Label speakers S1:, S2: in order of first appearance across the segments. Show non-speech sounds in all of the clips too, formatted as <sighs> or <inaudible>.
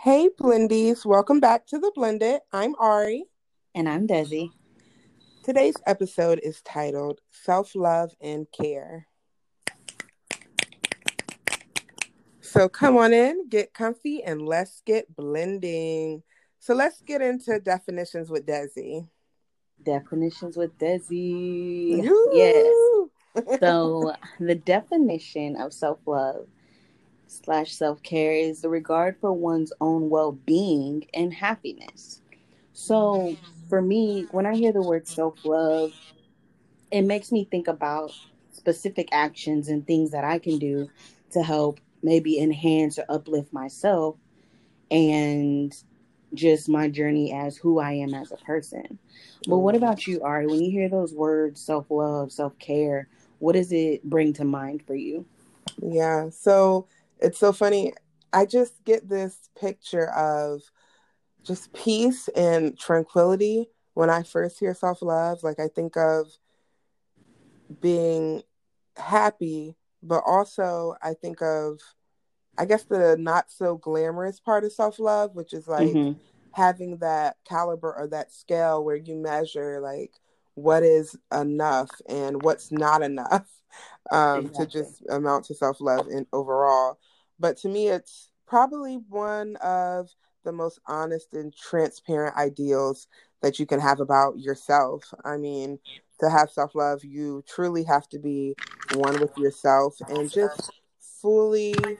S1: Hey, Blendies. Welcome back to The Blended. I'm Ari.
S2: And I'm Desi.
S1: Today's episode is titled Self Love and Care. So come on in, get comfy, and let's get blending. So let's get into definitions with Desi.
S2: Definitions with Desi. Yes. <laughs> so the definition of self love slash self care is the regard for one's own well being and happiness. So for me, when I hear the word self love, it makes me think about specific actions and things that I can do to help maybe enhance or uplift myself and just my journey as who I am as a person. But what about you, Ari? When you hear those words, self love, self care, what does it bring to mind for you?
S1: Yeah. So it's so funny. I just get this picture of just peace and tranquility when I first hear self love. Like I think of being happy, but also I think of, I guess, the not so glamorous part of self love, which is like mm-hmm. having that caliber or that scale where you measure like what is enough and what's not enough <laughs> um, exactly. to just amount to self love and overall. But to me, it's probably one of the most honest and transparent ideals that you can have about yourself. I mean, to have self love, you truly have to be one with yourself and just fully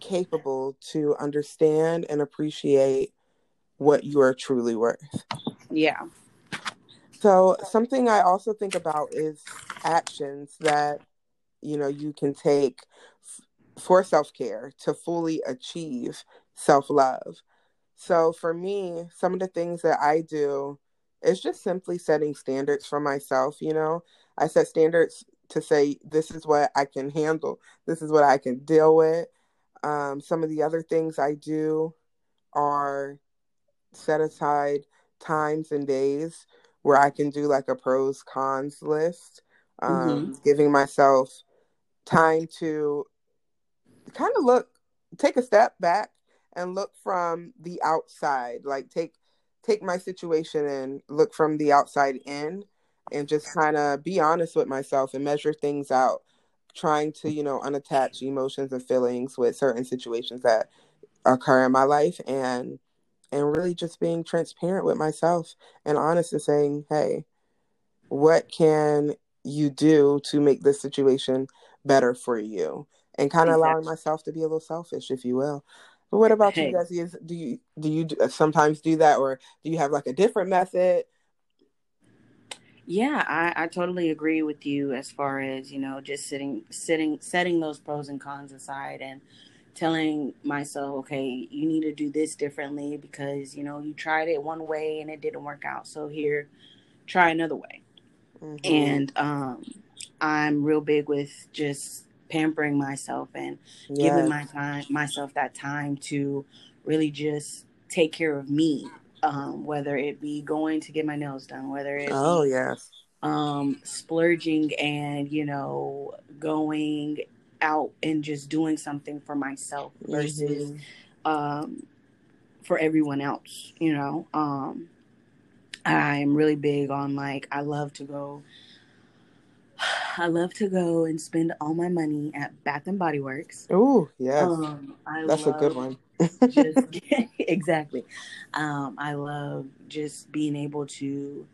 S1: capable to understand and appreciate what you are truly worth.
S2: Yeah.
S1: So, something I also think about is actions that you know you can take for self care to fully achieve self love. So for me, some of the things that I do is just simply setting standards for myself. You know, I set standards to say, this is what I can handle, this is what I can deal with. Um, some of the other things I do are set aside times and days where I can do like a pros cons list, um, mm-hmm. giving myself time to kind of look take a step back and look from the outside like take take my situation and look from the outside in and just kind of be honest with myself and measure things out trying to you know unattach emotions and feelings with certain situations that occur in my life and and really just being transparent with myself and honest and saying hey what can you do to make this situation better for you and kind of exactly. allowing myself to be a little selfish, if you will. But what about hey. you, Desi? Is do you do you sometimes do that, or do you have like a different method?
S2: Yeah, I, I totally agree with you as far as you know, just sitting, sitting, setting those pros and cons aside, and telling myself, okay, you need to do this differently because you know you tried it one way and it didn't work out. So here, try another way. Mm-hmm. And um, I'm real big with just pampering myself and yes. giving my time myself that time to really just take care of me um, whether it be going to get my nails done whether it
S1: oh be, yes
S2: um, splurging and you know going out and just doing something for myself versus mm-hmm. um, for everyone else you know um, i'm really big on like i love to go <sighs> I love to go and spend all my money at Bath and Body Works.
S1: Oh, yes. Um, That's a good one.
S2: just <laughs> <laughs> exactly. Um, I love just being able to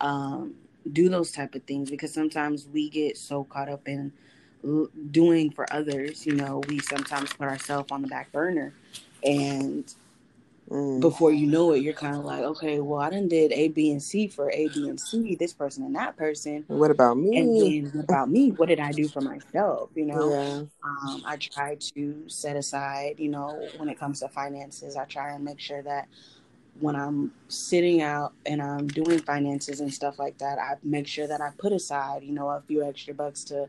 S2: um, do those type of things because sometimes we get so caught up in doing for others. You know, we sometimes put ourselves on the back burner, and Mm. Before you know it, you're kind of like, okay, well, I done did A, B, and C for A, B, and C, this person and that person.
S1: What about me?
S2: And then what about me? What did I do for myself? You know, yeah. um, I try to set aside, you know, when it comes to finances, I try and make sure that when I'm sitting out and I'm doing finances and stuff like that, I make sure that I put aside, you know, a few extra bucks to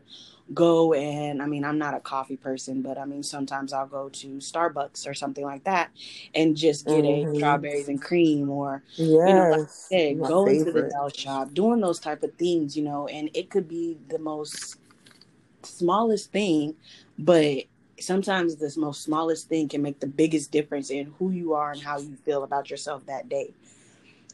S2: go and I mean I'm not a coffee person, but I mean sometimes I'll go to Starbucks or something like that and just get mm-hmm. a strawberries and cream or yes, you know like I said, going favorite. to the nail shop, doing those type of things, you know, and it could be the most smallest thing, but sometimes this most smallest thing can make the biggest difference in who you are and how you feel about yourself that day.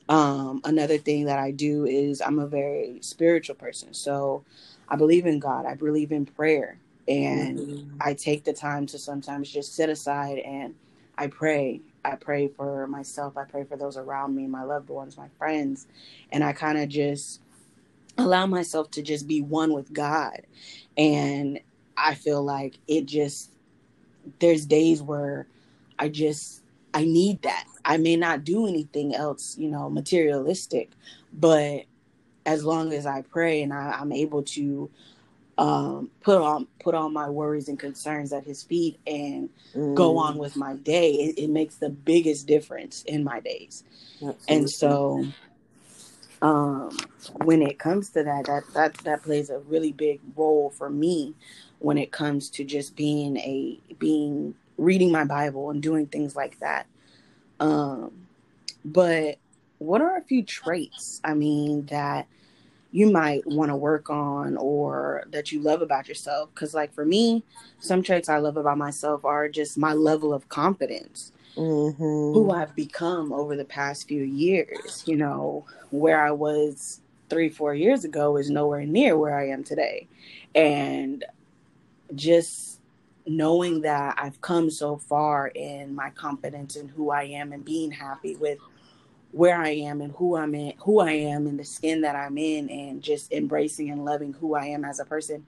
S2: Um, another thing that I do is I'm a very spiritual person. So I believe in God. I believe in prayer. And mm-hmm. I take the time to sometimes just sit aside and I pray. I pray for myself. I pray for those around me, my loved ones, my friends. And I kind of just allow myself to just be one with God. And I feel like it just, there's days where I just, I need that. I may not do anything else, you know, materialistic, but as long as I pray and I, I'm able to um, put on put all my worries and concerns at his feet and mm. go on with my day, it, it, makes the biggest difference in my days. Absolutely. And so, um, when it comes to that, that that that plays a really big role for me when it comes to just being a being reading my Bible and doing things like that. Um, but what are a few traits? I mean that you might want to work on or that you love about yourself because like for me some traits i love about myself are just my level of confidence mm-hmm. who i've become over the past few years you know where i was three four years ago is nowhere near where i am today and just knowing that i've come so far in my confidence in who i am and being happy with where I am and who I'm in, who I am and the skin that I'm in and just embracing and loving who I am as a person,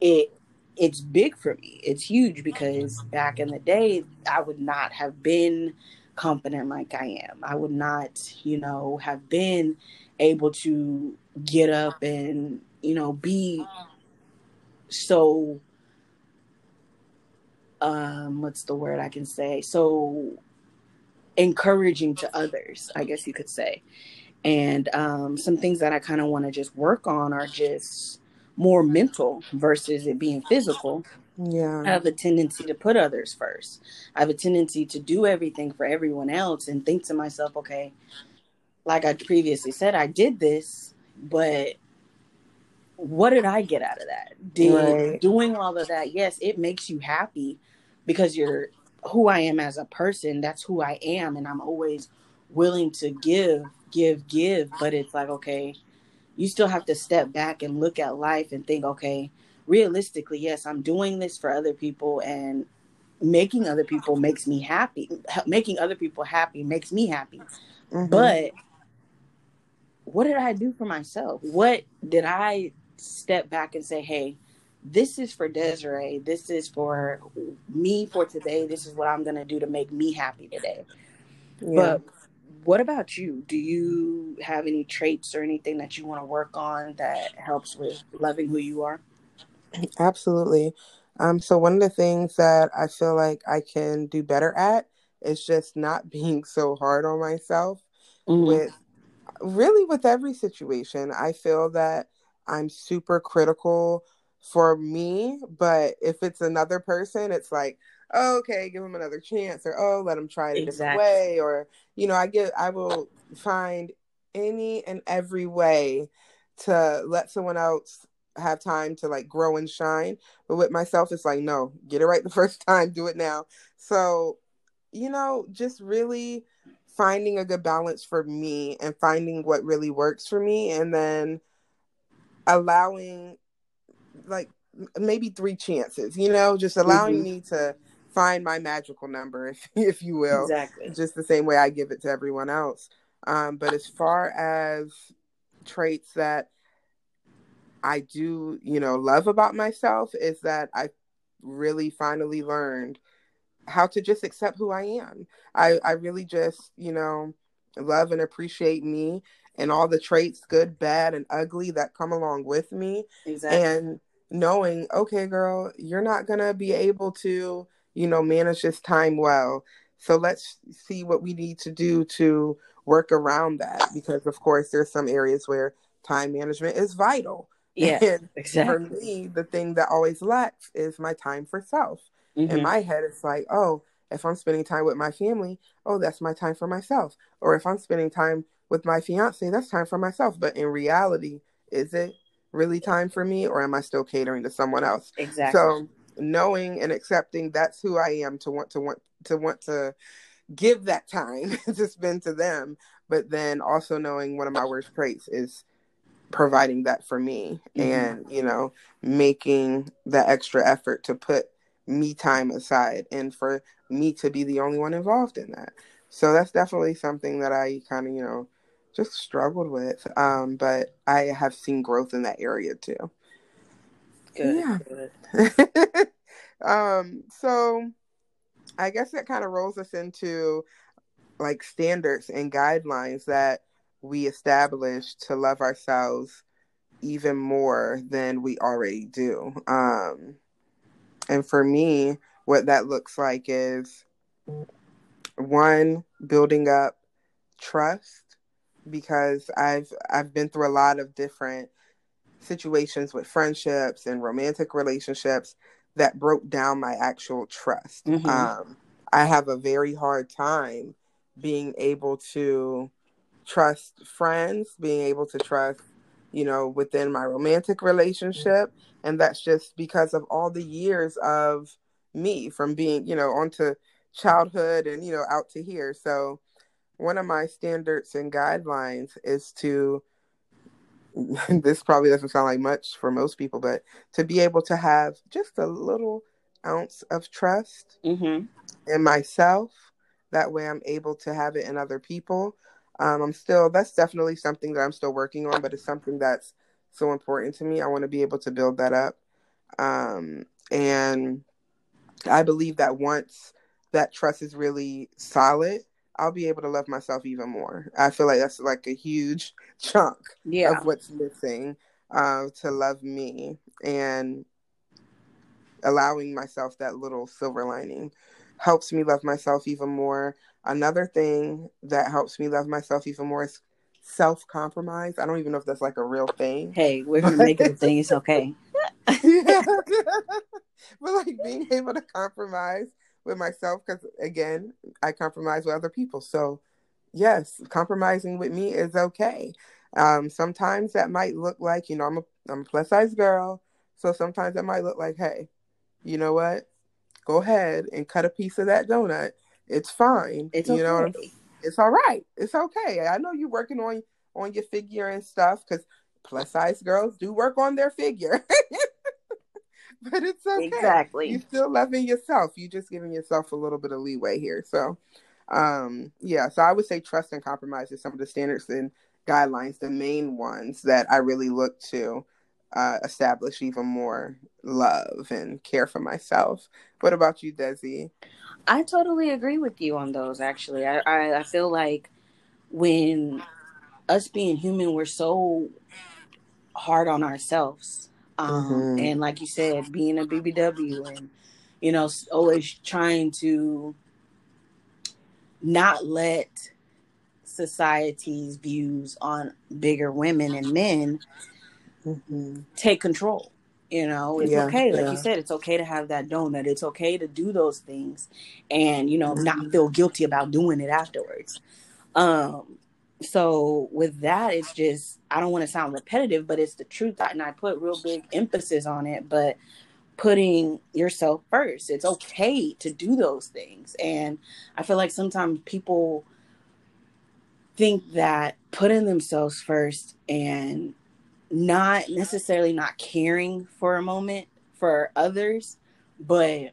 S2: it it's big for me. It's huge because back in the day I would not have been confident like I am. I would not, you know, have been able to get up and, you know, be so um what's the word I can say? So encouraging to others, I guess you could say. And um, some things that I kind of want to just work on are just more mental versus it being physical. Yeah. I have a tendency to put others first. I have a tendency to do everything for everyone else and think to myself, okay, like I previously said, I did this, but what did I get out of that? Did right. doing all of that, yes, it makes you happy because you're who I am as a person. That's who I am. And I'm always willing to give, give, give. But it's like, okay, you still have to step back and look at life and think, okay, realistically, yes, I'm doing this for other people and making other people makes me happy. Making other people happy makes me happy. Mm-hmm. But what did I do for myself? What did I step back and say, hey, this is for Desiree. This is for me for today. This is what I'm going to do to make me happy today. Yeah. But what about you? Do you have any traits or anything that you want to work on that helps with loving who you are?
S1: Absolutely. Um, so one of the things that I feel like I can do better at is just not <laughs> being so hard on myself mm-hmm. with really with every situation. I feel that I'm super critical for me, but if it's another person, it's like, oh, okay, give them another chance, or oh, let them try it a exactly. different way, or you know, I get, I will find any and every way to let someone else have time to like grow and shine. But with myself, it's like, no, get it right the <laughs> first time, do it now. So, you know, just really finding a good balance for me and finding what really works for me, and then allowing like maybe three chances, you know, just allowing mm-hmm. me to find my magical number, <laughs> if, if you will. Exactly. Just the same way I give it to everyone else. Um, but as far as traits that I do, you know, love about myself is that I really finally learned how to just accept who I am. I, I really just, you know, love and appreciate me and all the traits, good, bad, and ugly, that come along with me. Exactly. And knowing, okay, girl, you're not going to be able to, you know, manage this time well. So let's see what we need to do to work around that because, of course, there's some areas where time management is vital. Yeah, <laughs> and exactly. For me, the thing that always lacks is my time for self. Mm-hmm. In my head, it's like, oh, if I'm spending time with my family, oh, that's my time for myself. Or if I'm spending time with my fiance, that's time for myself. But in reality, is it? really time for me or am I still catering to someone else? Exactly. So knowing and accepting that's who I am to want to want to want to give that time <laughs> to spend to them, but then also knowing one of my worst traits is providing that for me mm-hmm. and you know making the extra effort to put me time aside and for me to be the only one involved in that so that's definitely something that i kind of you know just struggled with um, but i have seen growth in that area too good, yeah. Good. <laughs> um so i guess that kind of rolls us into like standards and guidelines that we establish to love ourselves even more than we already do. Um, and for me, what that looks like is one, building up trust because I've I've been through a lot of different situations with friendships and romantic relationships that broke down my actual trust. Mm-hmm. Um, I have a very hard time being able to trust friends, being able to trust, you know, within my romantic relationship. And that's just because of all the years of me from being, you know, onto childhood and, you know, out to here. So one of my standards and guidelines is to <laughs> this probably doesn't sound like much for most people, but to be able to have just a little ounce of trust mm-hmm. in myself. That way I'm able to have it in other people. Um, I'm still that's definitely something that I'm still working on, but it's something that's so important to me. I want to be able to build that up. Um, and I believe that once that trust is really solid, I'll be able to love myself even more. I feel like that's like a huge <laughs> chunk yeah. of what's missing uh, to love me and allowing myself that little silver lining helps me love myself even more. Another thing that helps me love myself even more is self compromise. I don't even know if that's like a real thing.
S2: Hey, we're make it a okay. <laughs>
S1: yeah. <laughs> but like being able to compromise with myself, because again, I compromise with other people. So yes, compromising with me is okay. Um, sometimes that might look like, you know, I'm a I'm a plus size girl. So sometimes that might look like, hey, you know what? Go ahead and cut a piece of that donut it's fine. It's you okay. know, it's all right. It's okay. I know you're working on on your figure and stuff because plus size girls do work on their figure. <laughs> <laughs> but it's okay. Exactly. You're still loving yourself. You're just giving yourself a little bit of leeway here. So, um, yeah. So I would say trust and compromise is some of the standards and guidelines, the main ones that I really look to uh, establish even more love and care for myself. What about you, Desi?
S2: I totally agree with you on those. Actually, I, I, I feel like when us being human, we're so hard on ourselves. Um, mm-hmm. And like you said, being a BBW and you know always trying to not let society's views on bigger women and men mm-hmm. take control. You know, it's yeah, okay. Like yeah. you said, it's okay to have that donut. It's okay to do those things and, you know, mm-hmm. not feel guilty about doing it afterwards. Um, so with that, it's just I don't want to sound repetitive, but it's the truth, and I put real big emphasis on it. But putting yourself first, it's okay to do those things, and I feel like sometimes people think that putting themselves first and not necessarily not caring for a moment for others, but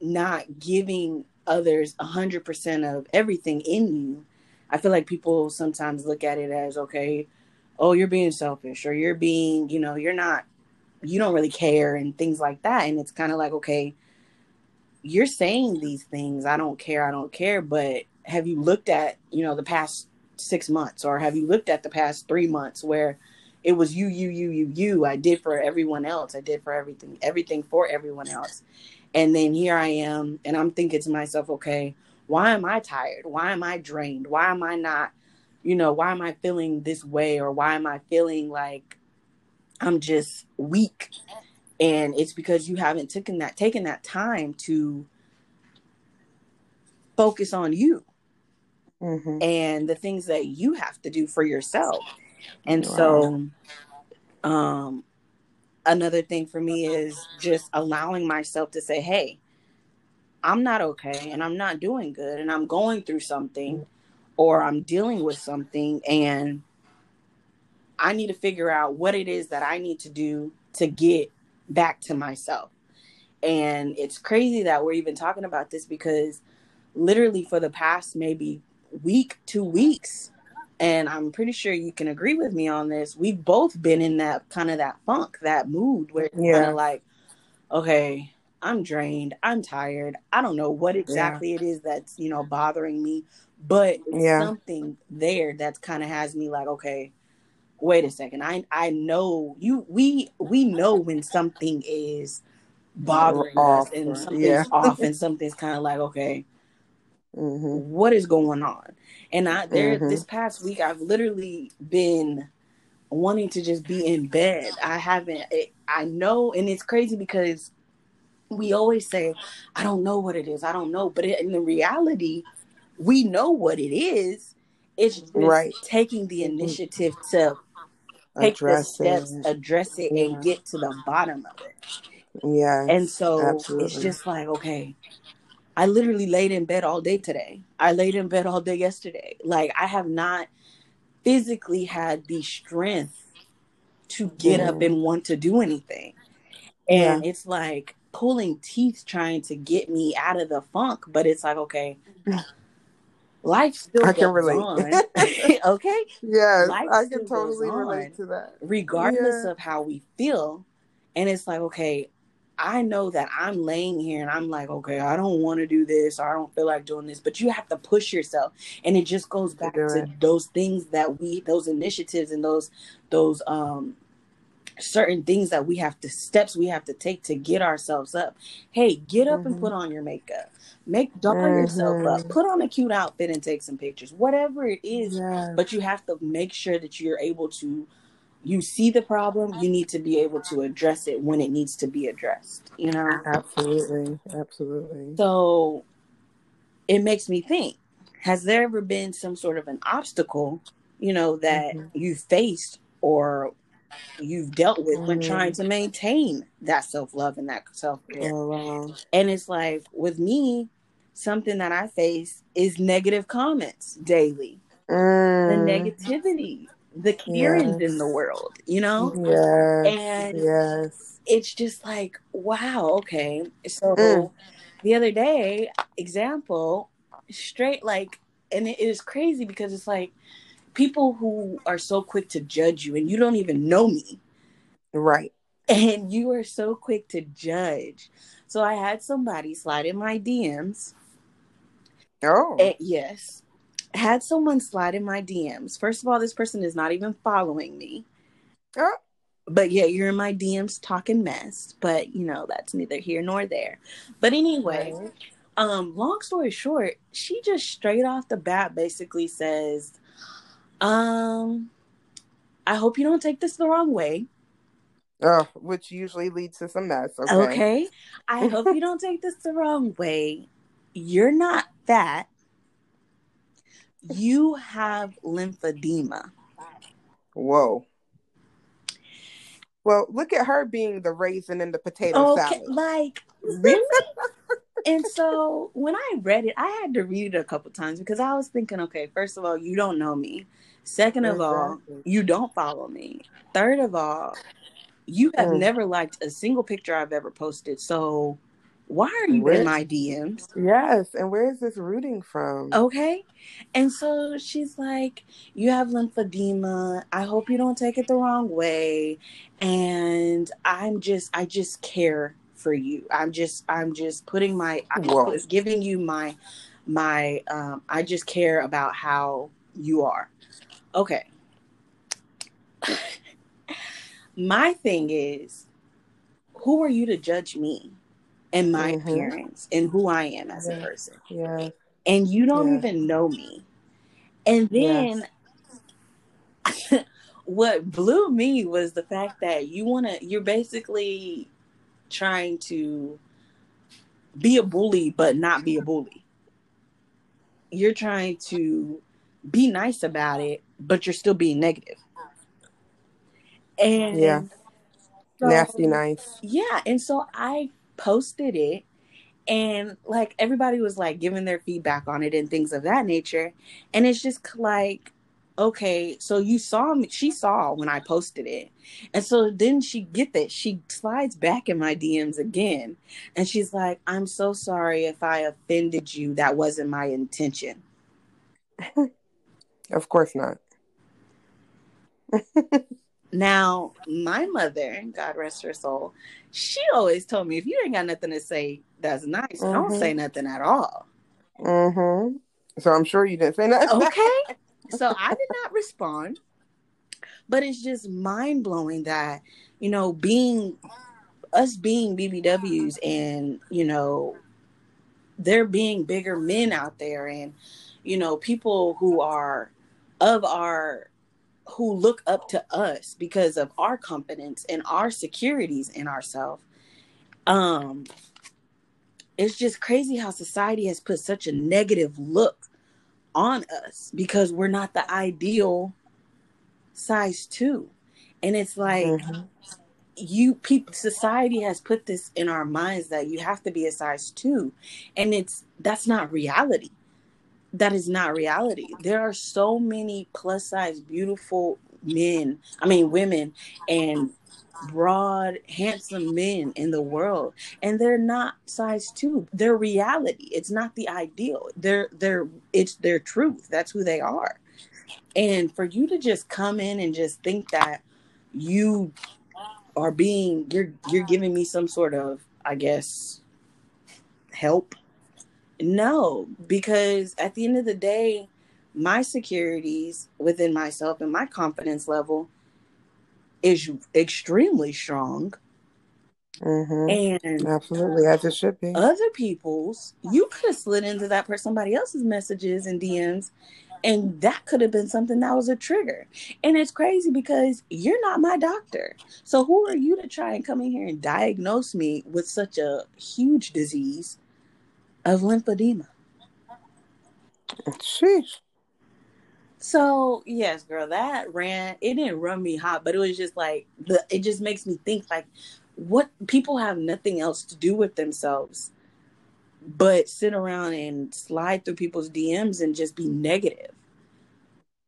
S2: not giving others a hundred percent of everything in you. I feel like people sometimes look at it as okay, oh, you're being selfish, or you're being, you know, you're not, you don't really care, and things like that. And it's kind of like, okay, you're saying these things, I don't care, I don't care, but have you looked at, you know, the past six months, or have you looked at the past three months where it was you, you, you, you, you. I did for everyone else. I did for everything, everything for everyone else. And then here I am, and I'm thinking to myself, okay, why am I tired? Why am I drained? Why am I not, you know, why am I feeling this way? Or why am I feeling like I'm just weak? And it's because you haven't taken that taken that time to focus on you mm-hmm. and the things that you have to do for yourself and wow. so, um, another thing for me is just allowing myself to say, hey, I'm not okay and I'm not doing good and I'm going through something mm-hmm. or I'm dealing with something and I need to figure out what it is that I need to do to get back to myself. And it's crazy that we're even talking about this because literally for the past maybe week, two weeks, and I'm pretty sure you can agree with me on this. We've both been in that kind of that funk, that mood where it's yeah. kind of like, okay, I'm drained, I'm tired. I don't know what exactly yeah. it is that's, you know, bothering me, but yeah. something there that's kind of has me like, okay, wait a second. I I know you we we know when something is bothering off, us and something's yeah. off and <laughs> something's kind of like, okay, mm-hmm. what is going on? And I there mm-hmm. this past week I've literally been wanting to just be in bed. I haven't it, I know and it's crazy because we always say I don't know what it is. I don't know, but in the reality we know what it is. It's right. taking the mm-hmm. initiative to take address the steps, it. address it, yeah. and get to the bottom of it. Yeah. And so absolutely. it's just like, okay, I literally laid in bed all day today. I laid in bed all day yesterday. Like I have not physically had the strength to get mm. up and want to do anything. And yeah. it's like pulling teeth trying to get me out of the funk, but it's like, okay, life still I can relate. <laughs> <laughs> okay?
S1: Yes, life I can totally relate to that.
S2: Regardless yeah. of how we feel. And it's like, okay, I know that I'm laying here and I'm like, okay, I don't want to do this. I don't feel like doing this, but you have to push yourself. And it just goes back to those things that we, those initiatives and those, those, um, certain things that we have to steps we have to take to get ourselves up. Hey, get up mm-hmm. and put on your makeup. Make doll mm-hmm. yourself up. Put on a cute outfit and take some pictures. Whatever it is, but you have to make sure that you're able to you see the problem, you need to be able to address it when it needs to be addressed, you know?
S1: Absolutely. Absolutely.
S2: So it makes me think has there ever been some sort of an obstacle, you know, that mm-hmm. you faced or you've dealt with mm-hmm. when trying to maintain that self love and that self care? Oh, wow. And it's like with me, something that I face is negative comments daily. Mm. The negativity the Karens yes. in the world, you know?
S1: Yes.
S2: And
S1: yes.
S2: it's just like, wow, okay. So mm. the other day, example, straight like, and it is crazy because it's like people who are so quick to judge you and you don't even know me.
S1: Right.
S2: And you are so quick to judge. So I had somebody slide in my DMs.
S1: Oh.
S2: And, yes had someone slide in my DMs. First of all, this person is not even following me. Oh. But yeah, you're in my DMs talking mess. But you know, that's neither here nor there. But anyway, right. um, long story short, she just straight off the bat basically says, um, I hope you don't take this the wrong way.
S1: Oh, which usually leads to some mess. Okay.
S2: okay. I <laughs> hope you don't take this the wrong way. You're not fat you have lymphedema.
S1: Whoa. Well, look at her being the raisin in the potato okay, salad.
S2: Like, really? <laughs> and so when I read it, I had to read it a couple times because I was thinking, okay, first of all, you don't know me. Second of all, you don't follow me. Third of all, you have mm. never liked a single picture I've ever posted. So why are you where, in my DMs?
S1: Yes, and where is this rooting from?
S2: Okay. And so she's like, You have lymphedema. I hope you don't take it the wrong way. And I'm just I just care for you. I'm just I'm just putting my I was giving you my my um I just care about how you are. Okay. <laughs> my thing is, who are you to judge me? and my mm-hmm. appearance and who I am as a person.
S1: Yeah.
S2: And you don't yeah. even know me. And then yes. <laughs> what blew me was the fact that you want to you're basically trying to be a bully but not be a bully. You're trying to be nice about it but you're still being negative. And
S1: yeah. So, Nasty nice.
S2: Yeah, and so I posted it and like everybody was like giving their feedback on it and things of that nature. And it's just like okay so you saw me she saw when i posted it. And so then she get that she slides back in my dms again. And she's like i'm so sorry if i offended you. That wasn't my intention. <laughs>
S1: Of course not <laughs>
S2: now my mother god rest her soul she always told me if you ain't got nothing to say that's nice, mm-hmm. don't say nothing at all.
S1: Mm-hmm. So I'm sure you didn't say nothing.
S2: Okay. <laughs> so I did not respond. But it's just mind blowing that, you know, being us being BBWs and, you know, there being bigger men out there and, you know, people who are of our who look up to us because of our confidence and our securities in ourselves. Um, it's just crazy how society has put such a negative look on us because we're not the ideal size two. And it's like mm-hmm. you people society has put this in our minds that you have to be a size two. And it's that's not reality that is not reality. There are so many plus size, beautiful men, I mean, women, and broad, handsome men in the world. And they're not size two. They're reality. It's not the ideal. They're, they're, it's their truth. That's who they are. And for you to just come in and just think that you are being, you're, you're giving me some sort of, I guess, help no, because at the end of the day, my securities within myself and my confidence level is extremely strong.
S1: Mm-hmm. And absolutely, as it should be.
S2: Other people's, you could have slid into that person, somebody else's messages and DMs, and that could have been something that was a trigger. And it's crazy because you're not my doctor. So who are you to try and come in here and diagnose me with such a huge disease of lymphedema.
S1: Sheesh.
S2: So yes, girl, that ran. It didn't run me hot, but it was just like the. It just makes me think like, what people have nothing else to do with themselves, but sit around and slide through people's DMs and just be negative.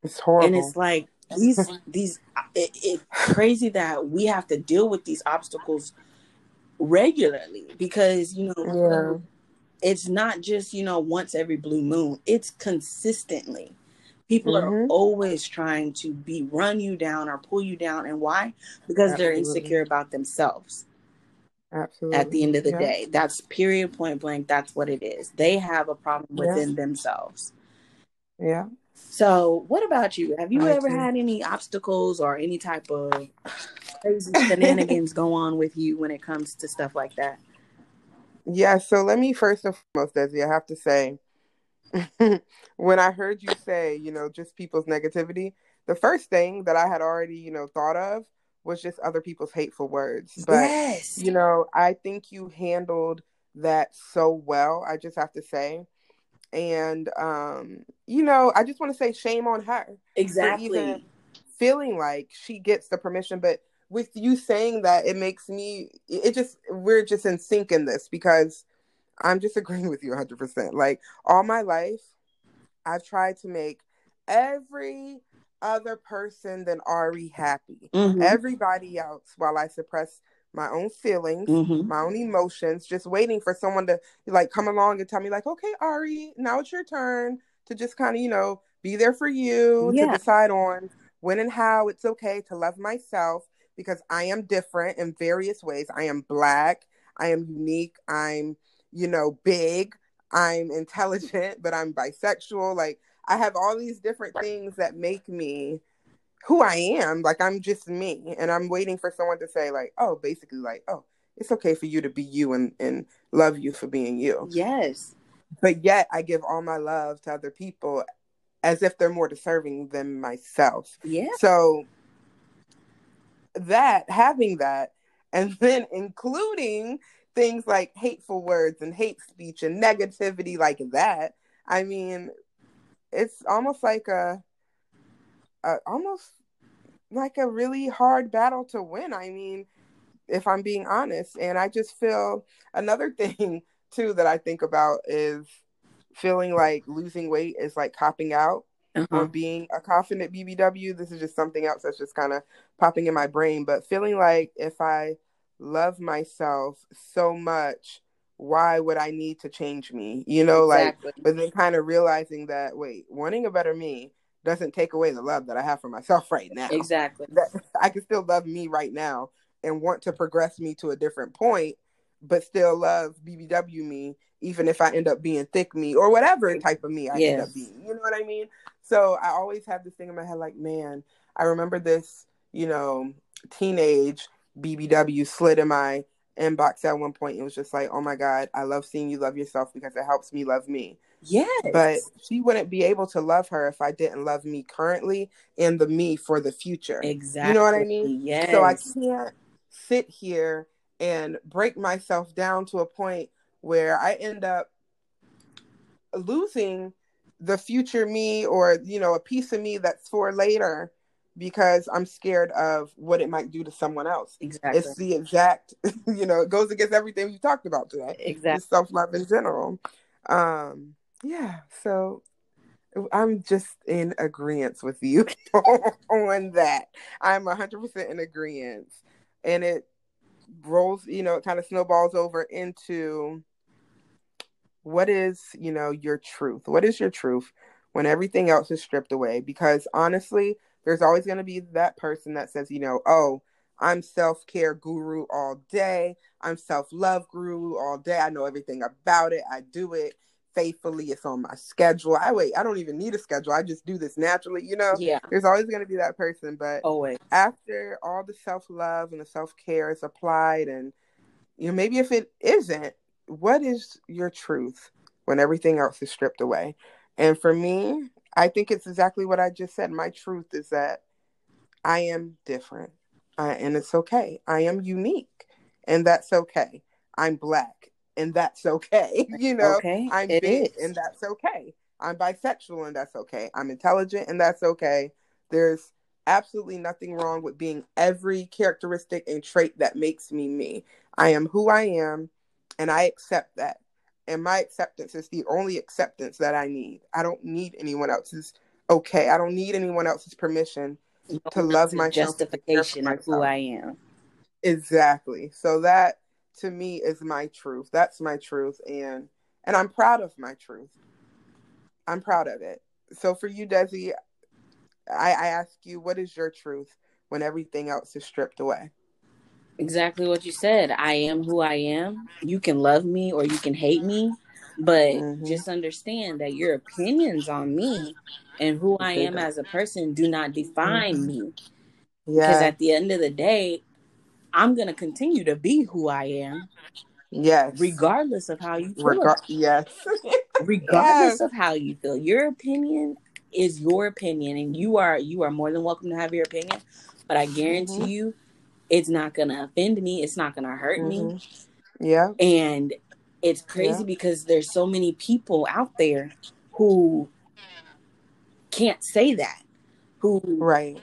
S1: It's horrible,
S2: and it's like these these. It, it's crazy that we have to deal with these obstacles regularly because you know. Yeah it's not just you know once every blue moon it's consistently people mm-hmm. are always trying to be run you down or pull you down and why because Absolutely. they're insecure about themselves
S1: Absolutely.
S2: At the end of the yeah. day, that's period point blank. That's what it is. They have a problem within yeah. themselves.
S1: Yeah.
S2: So, what about you? Have you I ever had any obstacles or any type of crazy shenanigans go on with you when it comes to stuff like that?
S1: Yeah, so let me first and foremost, Desi, I have to say, <laughs> when I heard you say, you know, just people's negativity, the first thing that I had already, you know, thought of was just other people's hateful words. But, yes. you know, I think you handled that so well, I just have to say. And, um, you know, I just want to say shame on her.
S2: Exactly.
S1: feeling like she gets the permission, but with you saying that, it makes me, it just, we're just in sync in this because I'm just agreeing <laughs> with you 100%. Like, all my life, I've tried to make every other person than Ari happy. Mm-hmm. Everybody else, while I suppress my own feelings, mm-hmm. my own emotions, just waiting for someone to like come along and tell me, like, okay, Ari, now it's your turn to just kind of, you know, be there for you yeah. to decide on when and how it's okay to love myself because I am different in various ways. I am black, I am unique, I'm, you know, big, I'm intelligent, but I'm bisexual. Like I have all these different things that make me who I am. Like I'm just me. And I'm waiting for someone to say, like, oh, basically like, oh, it's okay for you to be you and, and love you for being you.
S2: Yes.
S1: But yet I give all my love to other people as if they're more deserving than myself.
S2: Yeah.
S1: So that having that and <laughs> then including things like hateful words and hate speech and negativity like that i mean it's almost like a, a almost like a really hard battle to win i mean if I'm being honest. And I just feel another <laughs> thing too that I think about is feeling like losing weight is like copping out uh-huh. or being a confident BBW. This is just something else that's just kind of popping in my brain. But feeling like if I love myself so much, why would I need to change me? You know, exactly. like, but then kind of realizing that, wait, wanting a better me doesn't take away the love that I have for myself right now.
S2: Exactly.
S1: That <laughs> I can still love me right now and want to progress me to a different point, but still love BBW me, even if I end up being thick me or whatever type of me I yes. end up being. You know what I mean? So I always have this thing in my head like, man, I remember this, you know, teenage BBW slid in my inbox at one point. It was just like, oh my God, I love seeing you love yourself because it helps me love me.
S2: Yes.
S1: But she wouldn't be able to love her if I didn't love me currently and the me for the future.
S2: Exactly.
S1: You know what I mean?
S2: Yes.
S1: So I can't sit here and break myself down to a point where I end up losing the future me or, you know, a piece of me that's for later because I'm scared of what it might do to someone else.
S2: Exactly.
S1: It's the exact, <laughs> you know, it goes against everything we talked about today.
S2: Exactly.
S1: Self love in general. Um, yeah, so I'm just in agreement with you <laughs> on that. I'm 100% in agreement. And it rolls, you know, it kind of snowballs over into what is, you know, your truth? What is your truth when everything else is stripped away? Because honestly, there's always going to be that person that says, you know, oh, I'm self care guru all day. I'm self love guru all day. I know everything about it. I do it faithfully. It's on my schedule. I wait. I don't even need a schedule. I just do this naturally. You know.
S2: Yeah.
S1: There's always going to be that person, but
S2: always
S1: after all the self love and the self care is applied, and you know maybe if it isn't, what is your truth when everything else is stripped away? And for me, I think it's exactly what I just said. My truth is that I am different, uh, and it's okay. I am unique, and that's okay. I'm black and that's okay. <laughs> You know,
S2: okay.
S1: I'm big
S2: is.
S1: and that's okay. I'm bisexual and that's okay. I'm intelligent and that's okay. There's absolutely nothing wrong with being every characteristic and trait that makes me me. I am who I am and I accept that. And my acceptance is the only acceptance that I need. I don't need anyone else's okay. I don't need anyone else's permission to love myself.
S2: Justification of who I am.
S1: Exactly. So that to me is my truth. That's my truth and and I'm proud of my truth. I'm proud of it. So for you, Desi, I, I ask you, what is your truth when everything else is stripped away?
S2: Exactly what you said. I am who I am. You can love me or you can hate me, but mm-hmm. just understand that your opinions on me and who I am as a person do not define mm-hmm. me. Yeah. Because at the end of the day, I'm going to continue to be who I am.
S1: Yes.
S2: Regardless of how you feel.
S1: Regar- yes. <laughs>
S2: regardless yes. of how you feel. Your opinion is your opinion and you are you are more than welcome to have your opinion, but I guarantee mm-hmm. you it's not going to offend me, it's not going to hurt mm-hmm.
S1: me. Yeah.
S2: And it's crazy yeah. because there's so many people out there who can't say that. Who
S1: Right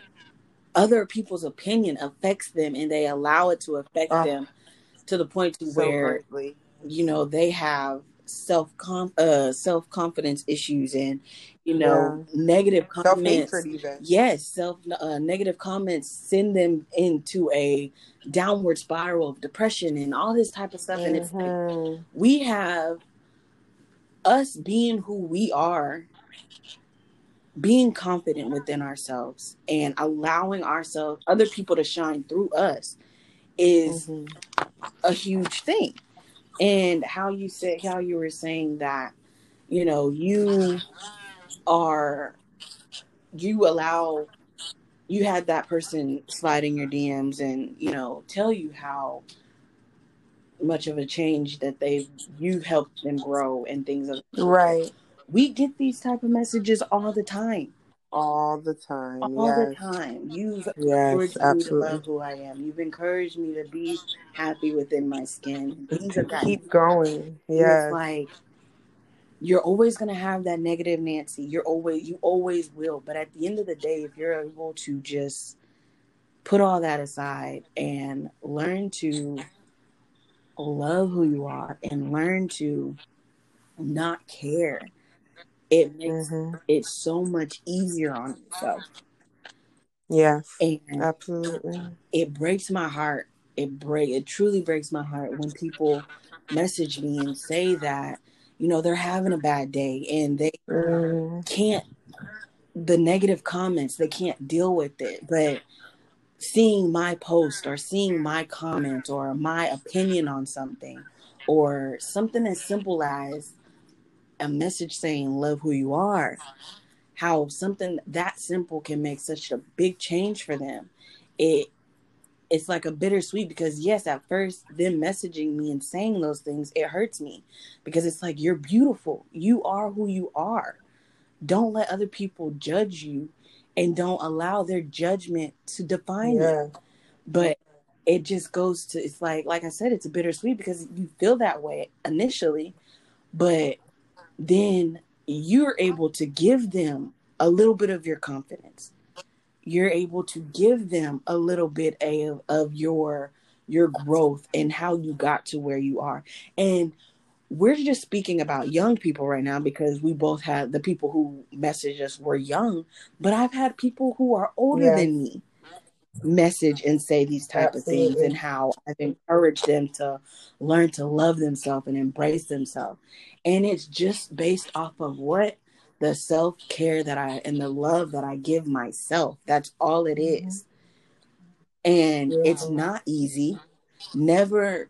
S2: other people's opinion affects them and they allow it to affect uh, them to the point to so where greatly. you know they have self com uh self confidence issues and you know yeah. negative comments yes self uh, negative comments send them into a downward spiral of depression and all this type of stuff mm-hmm. and it's like mm-hmm. we have us being who we are being confident within ourselves and allowing ourselves other people to shine through us is mm-hmm. a huge thing and how you said how you were saying that you know you are you allow you had that person slide in your DMs and you know tell you how much of a change that they you helped them grow and things of
S1: right
S2: we get these type of messages all the time.
S1: All the time.
S2: All yes. the time. You've yes, encouraged absolutely. me to love who I am. You've encouraged me to be happy within my skin. Things that.
S1: Keep going. Yeah.
S2: like you're always gonna have that negative Nancy. You're always you always will. But at the end of the day, if you're able to just put all that aside and learn to love who you are and learn to not care, it makes mm-hmm. it so much easier on yourself.
S1: Yeah, And absolutely.
S2: It breaks my heart. It break it truly breaks my heart when people message me and say that, you know, they're having a bad day and they mm. can't the negative comments, they can't deal with it. But seeing my post or seeing my comment or my opinion on something or something as simple as a message saying love who you are how something that simple can make such a big change for them it it's like a bittersweet because yes at first them messaging me and saying those things it hurts me because it's like you're beautiful you are who you are don't let other people judge you and don't allow their judgment to define yeah. you. But it just goes to it's like like I said, it's a bittersweet because you feel that way initially, but then you're able to give them a little bit of your confidence. You're able to give them a little bit of, of your your growth and how you got to where you are. And we're just speaking about young people right now because we both had the people who messaged us were young, but I've had people who are older yes. than me message and say these type Absolutely. of things and how I've encouraged them to learn to love themselves and embrace themselves. And it's just based off of what the self-care that I and the love that I give myself. That's all it is. mm-hmm. And yeah. it's not easy. Never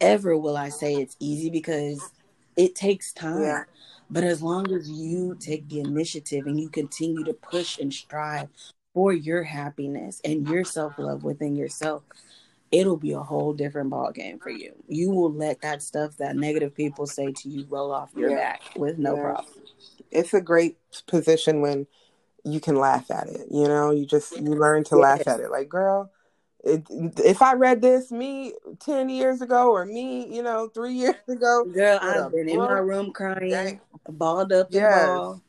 S2: ever will I say it's easy because it takes time. Yeah. But as long as you take the initiative and you continue to push and strive for your happiness and your self love within yourself, it'll be a whole different ball game for you. You will let that stuff that negative people say to you roll off your yeah. back with no yeah. problem.
S1: It's a great position when you can laugh at it. You know, you just you learn to laugh at it. Like, girl, it, if I read this me 10 years ago or me, you know, three years <laughs> ago.
S2: Girl, I've been in my room crying, dang. balled up the yes. ball.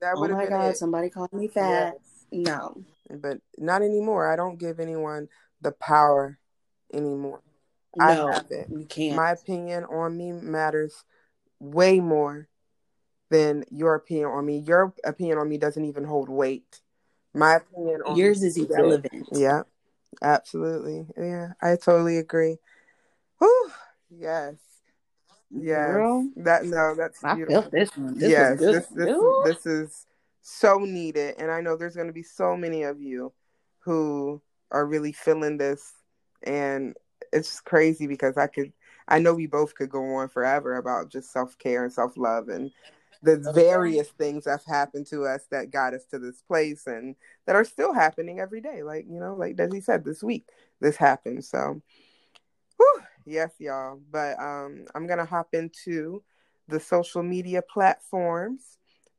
S2: That oh my God, it. somebody called me fat. Yes. No.
S1: But not anymore. I don't give anyone the power anymore.
S2: No, I have it. You can't.
S1: My opinion on me matters way more than your opinion on me. Your opinion on me doesn't even hold weight. My opinion on
S2: yours is irrelevant.
S1: Yeah. Absolutely. Yeah, I totally agree. Whew. Yes. Yes. Girl, that no, that's
S2: I beautiful. felt this one. This
S1: yes, this this, this is so needed, and I know there's going to be so many of you who are really feeling this, and it's crazy because I could, I know we both could go on forever about just self care and self love and the various things that have happened to us that got us to this place and that are still happening every day. Like, you know, like Desi said, this week this happened. So whew, yes, y'all. But um I'm gonna hop into the social media platforms.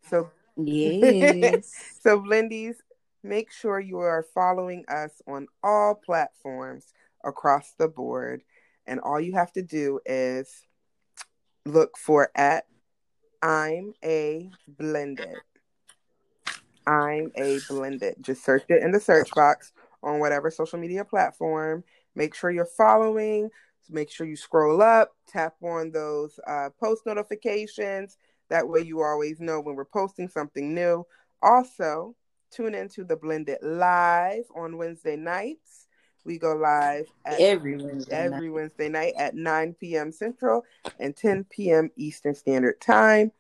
S1: So
S2: yes. <laughs>
S1: so Blendies, make sure you are following us on all platforms across the board. And all you have to do is look for at I'm a blended. I'm a blended. Just search it in the search box on whatever social media platform. Make sure you're following. Make sure you scroll up, tap on those uh, post notifications. That way, you always know when we're posting something new. Also, tune into the Blended Live on Wednesday nights. We go live
S2: every Wednesday
S1: every night. Wednesday night at 9 p.m. Central and 10 p.m. Eastern Standard Time.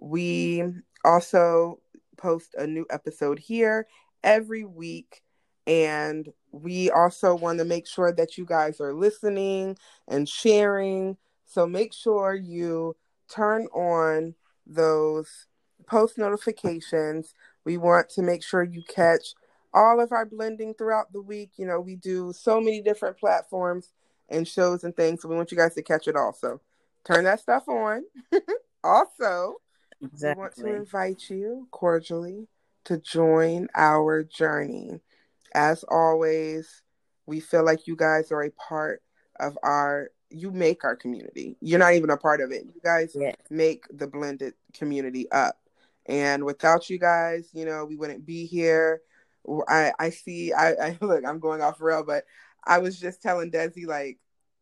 S1: We also post a new episode here every week. And we also want to make sure that you guys are listening and sharing. So make sure you turn on those post notifications. We want to make sure you catch all of our blending throughout the week. You know, we do so many different platforms and shows and things. So we want you guys to catch it all. So turn that stuff on. <laughs> also, exactly. we want to invite you cordially to join our journey. As always, we feel like you guys are a part of our you make our community. You're not even a part of it. You guys yes. make the blended community up. And without you guys, you know, we wouldn't be here I I see I, I <laughs> look I'm going off rail, but I was just telling Desi like,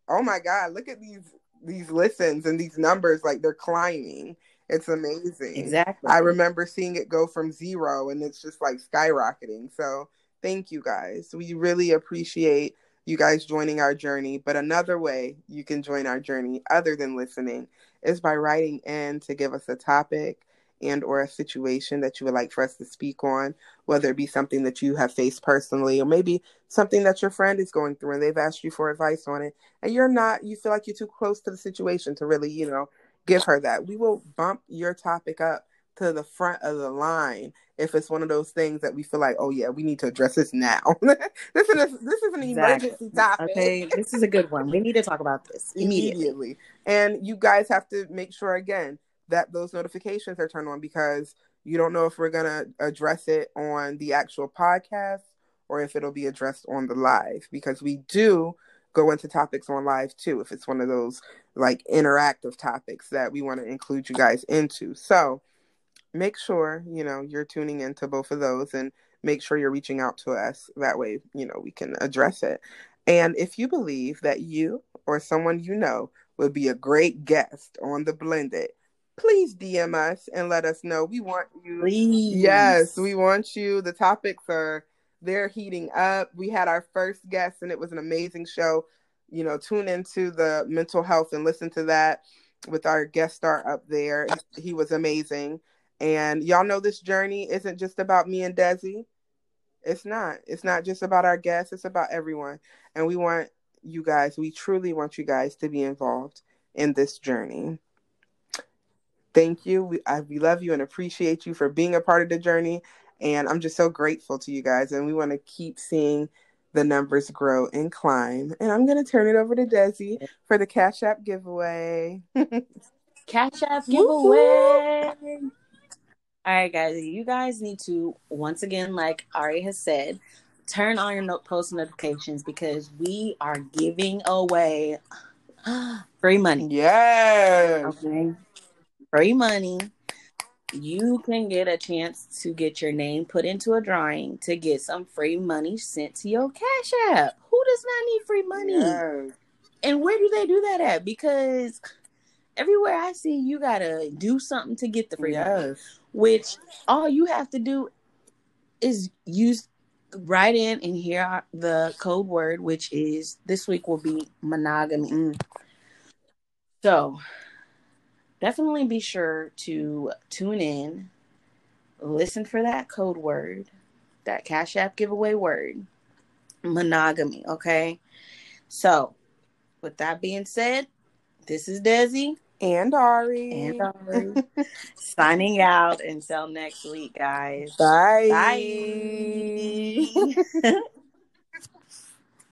S1: oh my god, look at these these listens and these numbers like they're climbing. It's amazing.
S2: Exactly.
S1: I remember seeing it go from zero and it's just like skyrocketing. So thank you guys. We really appreciate you guys joining our journey. But another way you can join our journey other than listening is by writing in to give us a topic and or a situation that you would like for us to speak on whether it be something that you have faced personally or maybe something that your friend is going through and they've asked you for advice on it and you're not you feel like you're too close to the situation to really you know give her that we will bump your topic up to the front of the line if it's one of those things that we feel like, oh yeah, we need to address this now. <laughs> this is a, this is an exactly. emergency topic.
S2: Okay, this is a good one. We need to talk about this <laughs> immediately.
S1: immediately. And you guys have to make sure again that those notifications are turned on because you don't know if we're gonna address it on the actual podcast or if it'll be addressed on the live because we do go into topics on live too if it's one of those like interactive topics that we want to include you guys into. So make sure you know you're tuning into both of those and make sure you're reaching out to us. That way you know we can address it. And if you believe that you or someone you know would be a great guest on the blended please dm us and let us know. We want you
S2: please.
S1: yes we want you. The topics are they're heating up. We had our first guest and it was an amazing show. You know tune into the mental health and listen to that with our guest star up there. He was amazing and y'all know this journey isn't just about me and Desi. It's not. It's not just about our guests. It's about everyone. And we want you guys, we truly want you guys to be involved in this journey. Thank you. We, I, we love you and appreciate you for being a part of the journey. And I'm just so grateful to you guys. And we want to keep seeing the numbers grow and climb. And I'm going to turn it over to Desi for the Cash App giveaway. <laughs>
S2: Cash App giveaway. All right, guys, you guys need to once again, like Ari has said, turn on your post notifications because we are giving away <gasps> free money.
S1: Yes.
S2: Okay. Free money. You can get a chance to get your name put into a drawing to get some free money sent to your Cash App. Who does not need free money? Yes. And where do they do that at? Because everywhere I see, you gotta do something to get the free yes. money which all you have to do is use write in and hear the code word, which is this week will be monogamy. So definitely be sure to tune in, listen for that code word, that Cash App giveaway word, monogamy. Okay. So, with that being said, this is Desi.
S1: And Ari.
S2: And Ari. <laughs> Signing out until next week, guys.
S1: Bye.
S2: Bye. <laughs>